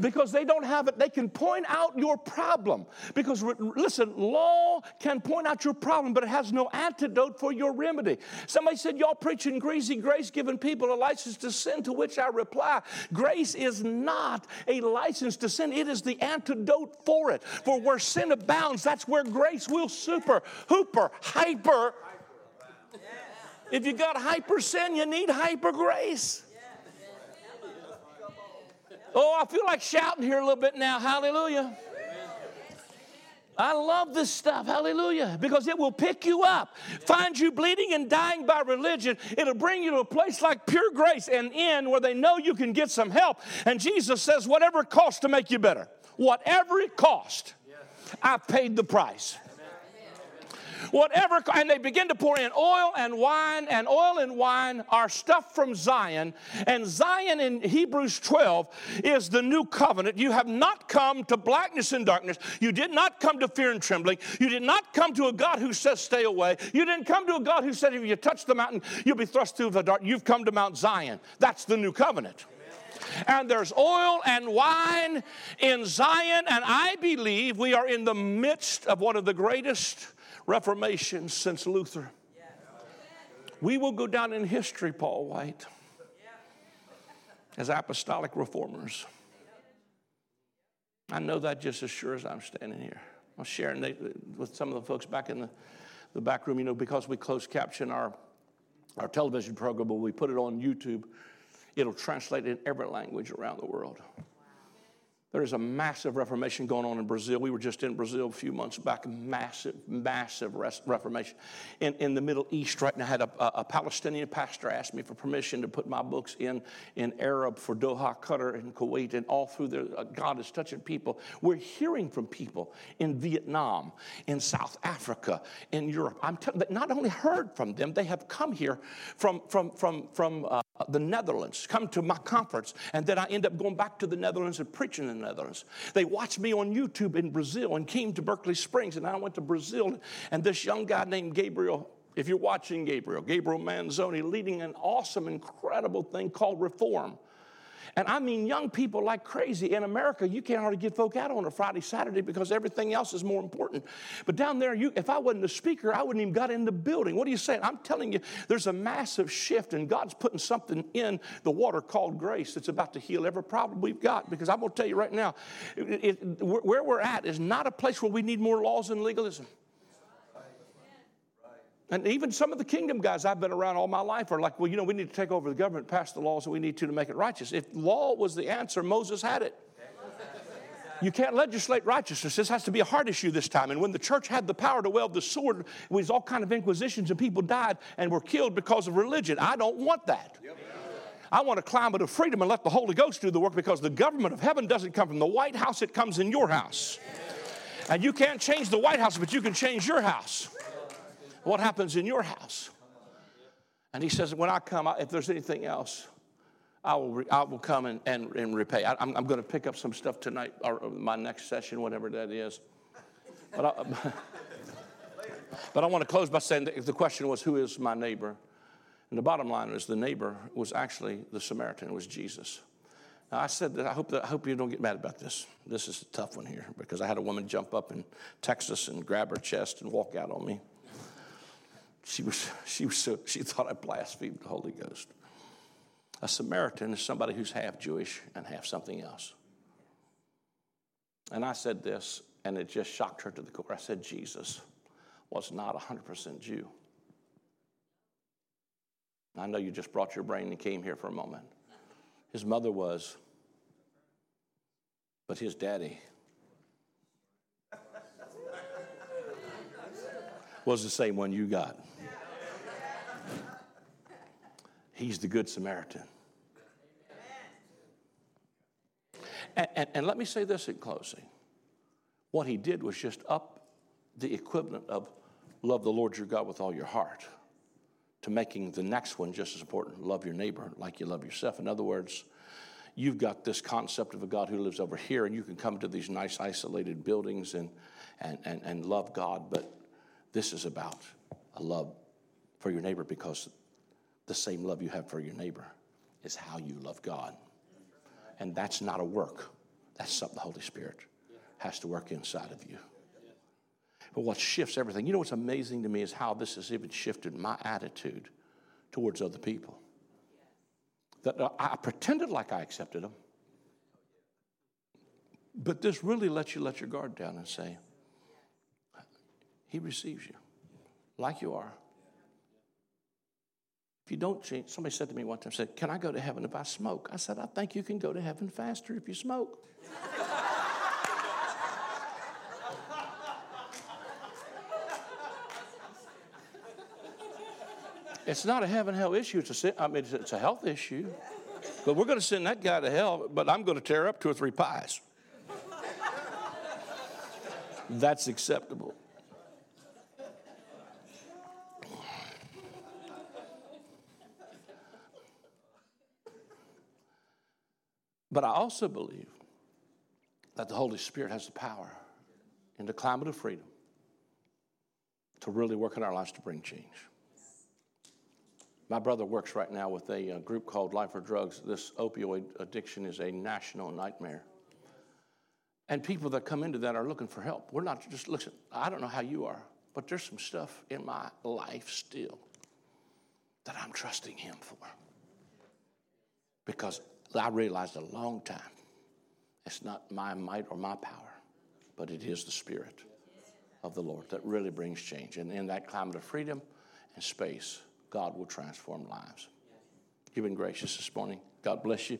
because they don't have it. They can point out your problem. Because, listen, law can point out your problem, but it has no antidote for your remedy. Somebody said, Y'all preaching greasy grace, giving people a license to sin, to which I reply, Grace is not a license to sin, it is the antidote for it. For where sin abounds, that's where grace will super, hooper, hyper. If you got hyper sin, you need hyper grace. Oh, I feel like shouting here a little bit now. Hallelujah. I love this stuff, hallelujah, because it will pick you up, find you bleeding and dying by religion. It'll bring you to a place like pure grace and in where they know you can get some help. And Jesus says, whatever it costs to make you better, whatever it cost, I've paid the price whatever, and they begin to pour in oil and wine, and oil and wine are stuff from Zion. And Zion in Hebrews 12 is the new covenant. You have not come to blackness and darkness. You did not come to fear and trembling. You did not come to a God who says, stay away. You didn't come to a God who said, if you touch the mountain, you'll be thrust through the dark. You've come to Mount Zion. That's the new covenant and there's oil and wine in Zion, and I believe we are in the midst of one of the greatest Reformation since Luther. We will go down in history, Paul White, as apostolic reformers. I know that just as sure as I'm standing here. I was sharing with some of the folks back in the, the back room, you know, because we closed caption our, our television program, but we put it on YouTube, it'll translate in every language around the world. There is a massive reformation going on in Brazil. We were just in Brazil a few months back. Massive, massive reformation. In, in the Middle East right now, I had a, a, Palestinian pastor ask me for permission to put my books in, in Arab for Doha, Qatar, and Kuwait, and all through there. Uh, God is touching people. We're hearing from people in Vietnam, in South Africa, in Europe. I'm not only heard from them, they have come here from, from, from, from uh, Uh, the Netherlands, come to my conference, and then I end up going back to the Netherlands and preaching in the Netherlands. They watched me on YouTube in Brazil and came to Berkeley Springs, and I went to Brazil. And this young guy named Gabriel, if you're watching Gabriel, Gabriel Manzoni, leading an awesome, incredible thing called Reform. And I mean, young people like crazy. In America, you can't hardly get folk out on a Friday, Saturday because everything else is more important. But down there, you, if I wasn't a speaker, I wouldn't even got in the building. What are you saying? I'm telling you, there's a massive shift, and God's putting something in the water called grace that's about to heal every problem we've got. Because I'm going to tell you right now, it, it, where we're at is not a place where we need more laws and legalism. And even some of the kingdom guys I've been around all my life are like, well, you know, we need to take over the government, pass the laws that we need to to make it righteous. If law was the answer, Moses had it. You can't legislate righteousness. This has to be a heart issue this time. And when the church had the power to wield the sword, it was all kind of inquisitions and people died and were killed because of religion. I don't want that. I want a climate of freedom and let the Holy Ghost do the work because the government of heaven doesn't come from the White House, it comes in your house. And you can't change the White House, but you can change your house what happens in your house? And he says, When I come, if there's anything else, I will, re, I will come and, and, and repay. I, am going to pick up some stuff tonight, or my next session, whatever that is. But I, but I want to close by saying that the question was, Who is my neighbor? And the bottom line is, the neighbor was actually the Samaritan, it was Jesus. Now, I said that I hope, that I hope you don't get mad about this. This is a tough one here because I had a woman jump up in Texas and grab her chest and walk out on me. She, was, she, was so, she thought I blasphemed the Holy Ghost. A Samaritan is somebody who's half Jewish and half something else. And I said this, and it just shocked her to the core. I said, Jesus was not 100% Jew. I know you just brought your brain and came here for a moment. His mother was, but his daddy was the same one you got. He's the Good Samaritan. And, and, and, let me say this in closing. What he did was just up the equivalent of love the Lord your God with all your heart to making the next one just as important love your neighbor like you love yourself. In other words, you've got this concept of a God who lives over here, and you can come to these nice isolated buildings and, and, and, and love God, but this is about a love for your neighbor because the same love you have for your neighbor is how you love God. And that's not a work, that's something the Holy Spirit has to work inside of you. But what shifts everything, you know what's amazing to me is how this has even shifted my attitude towards other people. That uh, I pretended like I accepted them. But this really lets you let your guard down and say, He receives you like you are. If you don't change, somebody said to me one time, said, Can I go to heaven if I smoke? I said, I think you can go to heaven faster if you smoke. It's not a heaven hell issue. It's a, I mean, it's a health issue. But we're going to send that guy to hell, but I'm going to tear up two or three pies. That's acceptable. But I also believe that the Holy Spirit has the power in the climate of freedom to really work in our lives to bring change. My brother works right now with a, a uh, group called Life for Drugs. This opioid addiction is a national nightmare. And people that come into that are looking for help. We're not just looking, I don't know how you are, but there's some stuff in my life still that I'm trusting Him for. Because I realized a long time it's not my might or my power, but it is the Spirit of the Lord that really brings change. And in that climate of freedom and space, God will transform lives. You've been gracious this morning. God bless you.